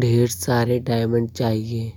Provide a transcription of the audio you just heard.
ढेर सारे डायमंड चाहिए।